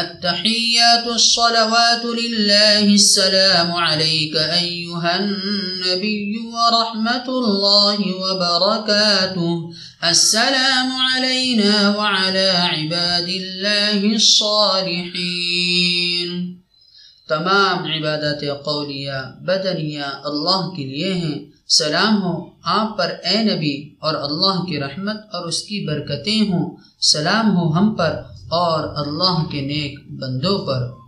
التحيات الصلوات لله السلام عليك أيها النبي ورحمة الله وبركاته. السلام علينا وعلى عباد الله الصالحين. تمام عبادت قولیہ بدنیہ اللہ کے لیے ہیں۔ سلام ہو، آپ پر اے نبی، اور اللہ کی رحمت اور اس کی برکتیں ہوں۔ سلام ہو ہم پر اور اللہ کے نیک بندوں پر۔